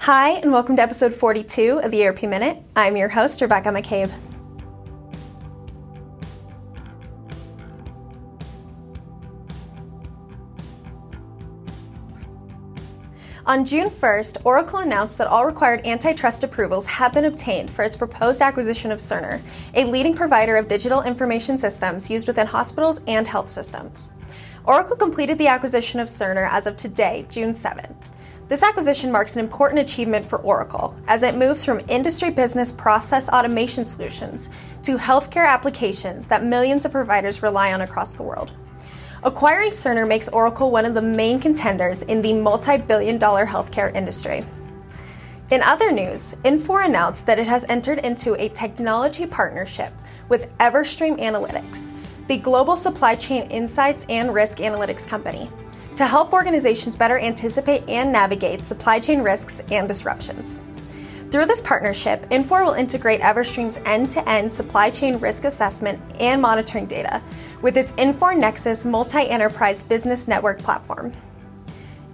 Hi, and welcome to episode 42 of the ERP Minute. I'm your host, Rebecca McCabe. On June 1st, Oracle announced that all required antitrust approvals have been obtained for its proposed acquisition of Cerner, a leading provider of digital information systems used within hospitals and health systems. Oracle completed the acquisition of Cerner as of today, June 7th. This acquisition marks an important achievement for Oracle as it moves from industry business process automation solutions to healthcare applications that millions of providers rely on across the world. Acquiring Cerner makes Oracle one of the main contenders in the multi billion dollar healthcare industry. In other news, Infor announced that it has entered into a technology partnership with Everstream Analytics, the global supply chain insights and risk analytics company to help organizations better anticipate and navigate supply chain risks and disruptions. Through this partnership, Infor will integrate Everstream's end to end supply chain risk assessment and monitoring data with its Infor Nexus multi enterprise business network platform.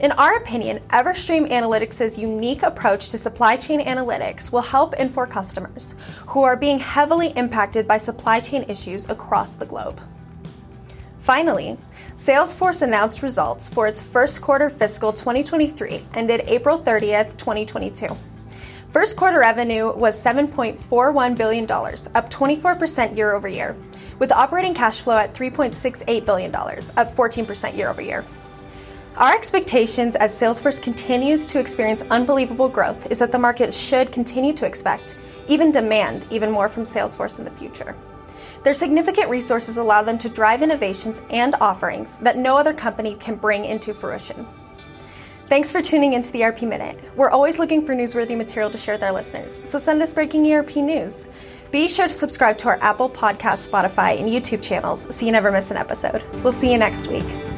In our opinion, Everstream Analytics' unique approach to supply chain analytics will help Infor customers who are being heavily impacted by supply chain issues across the globe. Finally, Salesforce announced results for its first quarter fiscal 2023 ended April 30th, 2022. First quarter revenue was $7.41 billion, up 24% year over year, with operating cash flow at $3.68 billion, up 14% year over year. Our expectations as Salesforce continues to experience unbelievable growth is that the market should continue to expect, even demand, even more from Salesforce in the future. Their significant resources allow them to drive innovations and offerings that no other company can bring into fruition. Thanks for tuning into the ERP Minute. We're always looking for newsworthy material to share with our listeners, so send us breaking ERP news. Be sure to subscribe to our Apple Podcast, Spotify, and YouTube channels so you never miss an episode. We'll see you next week.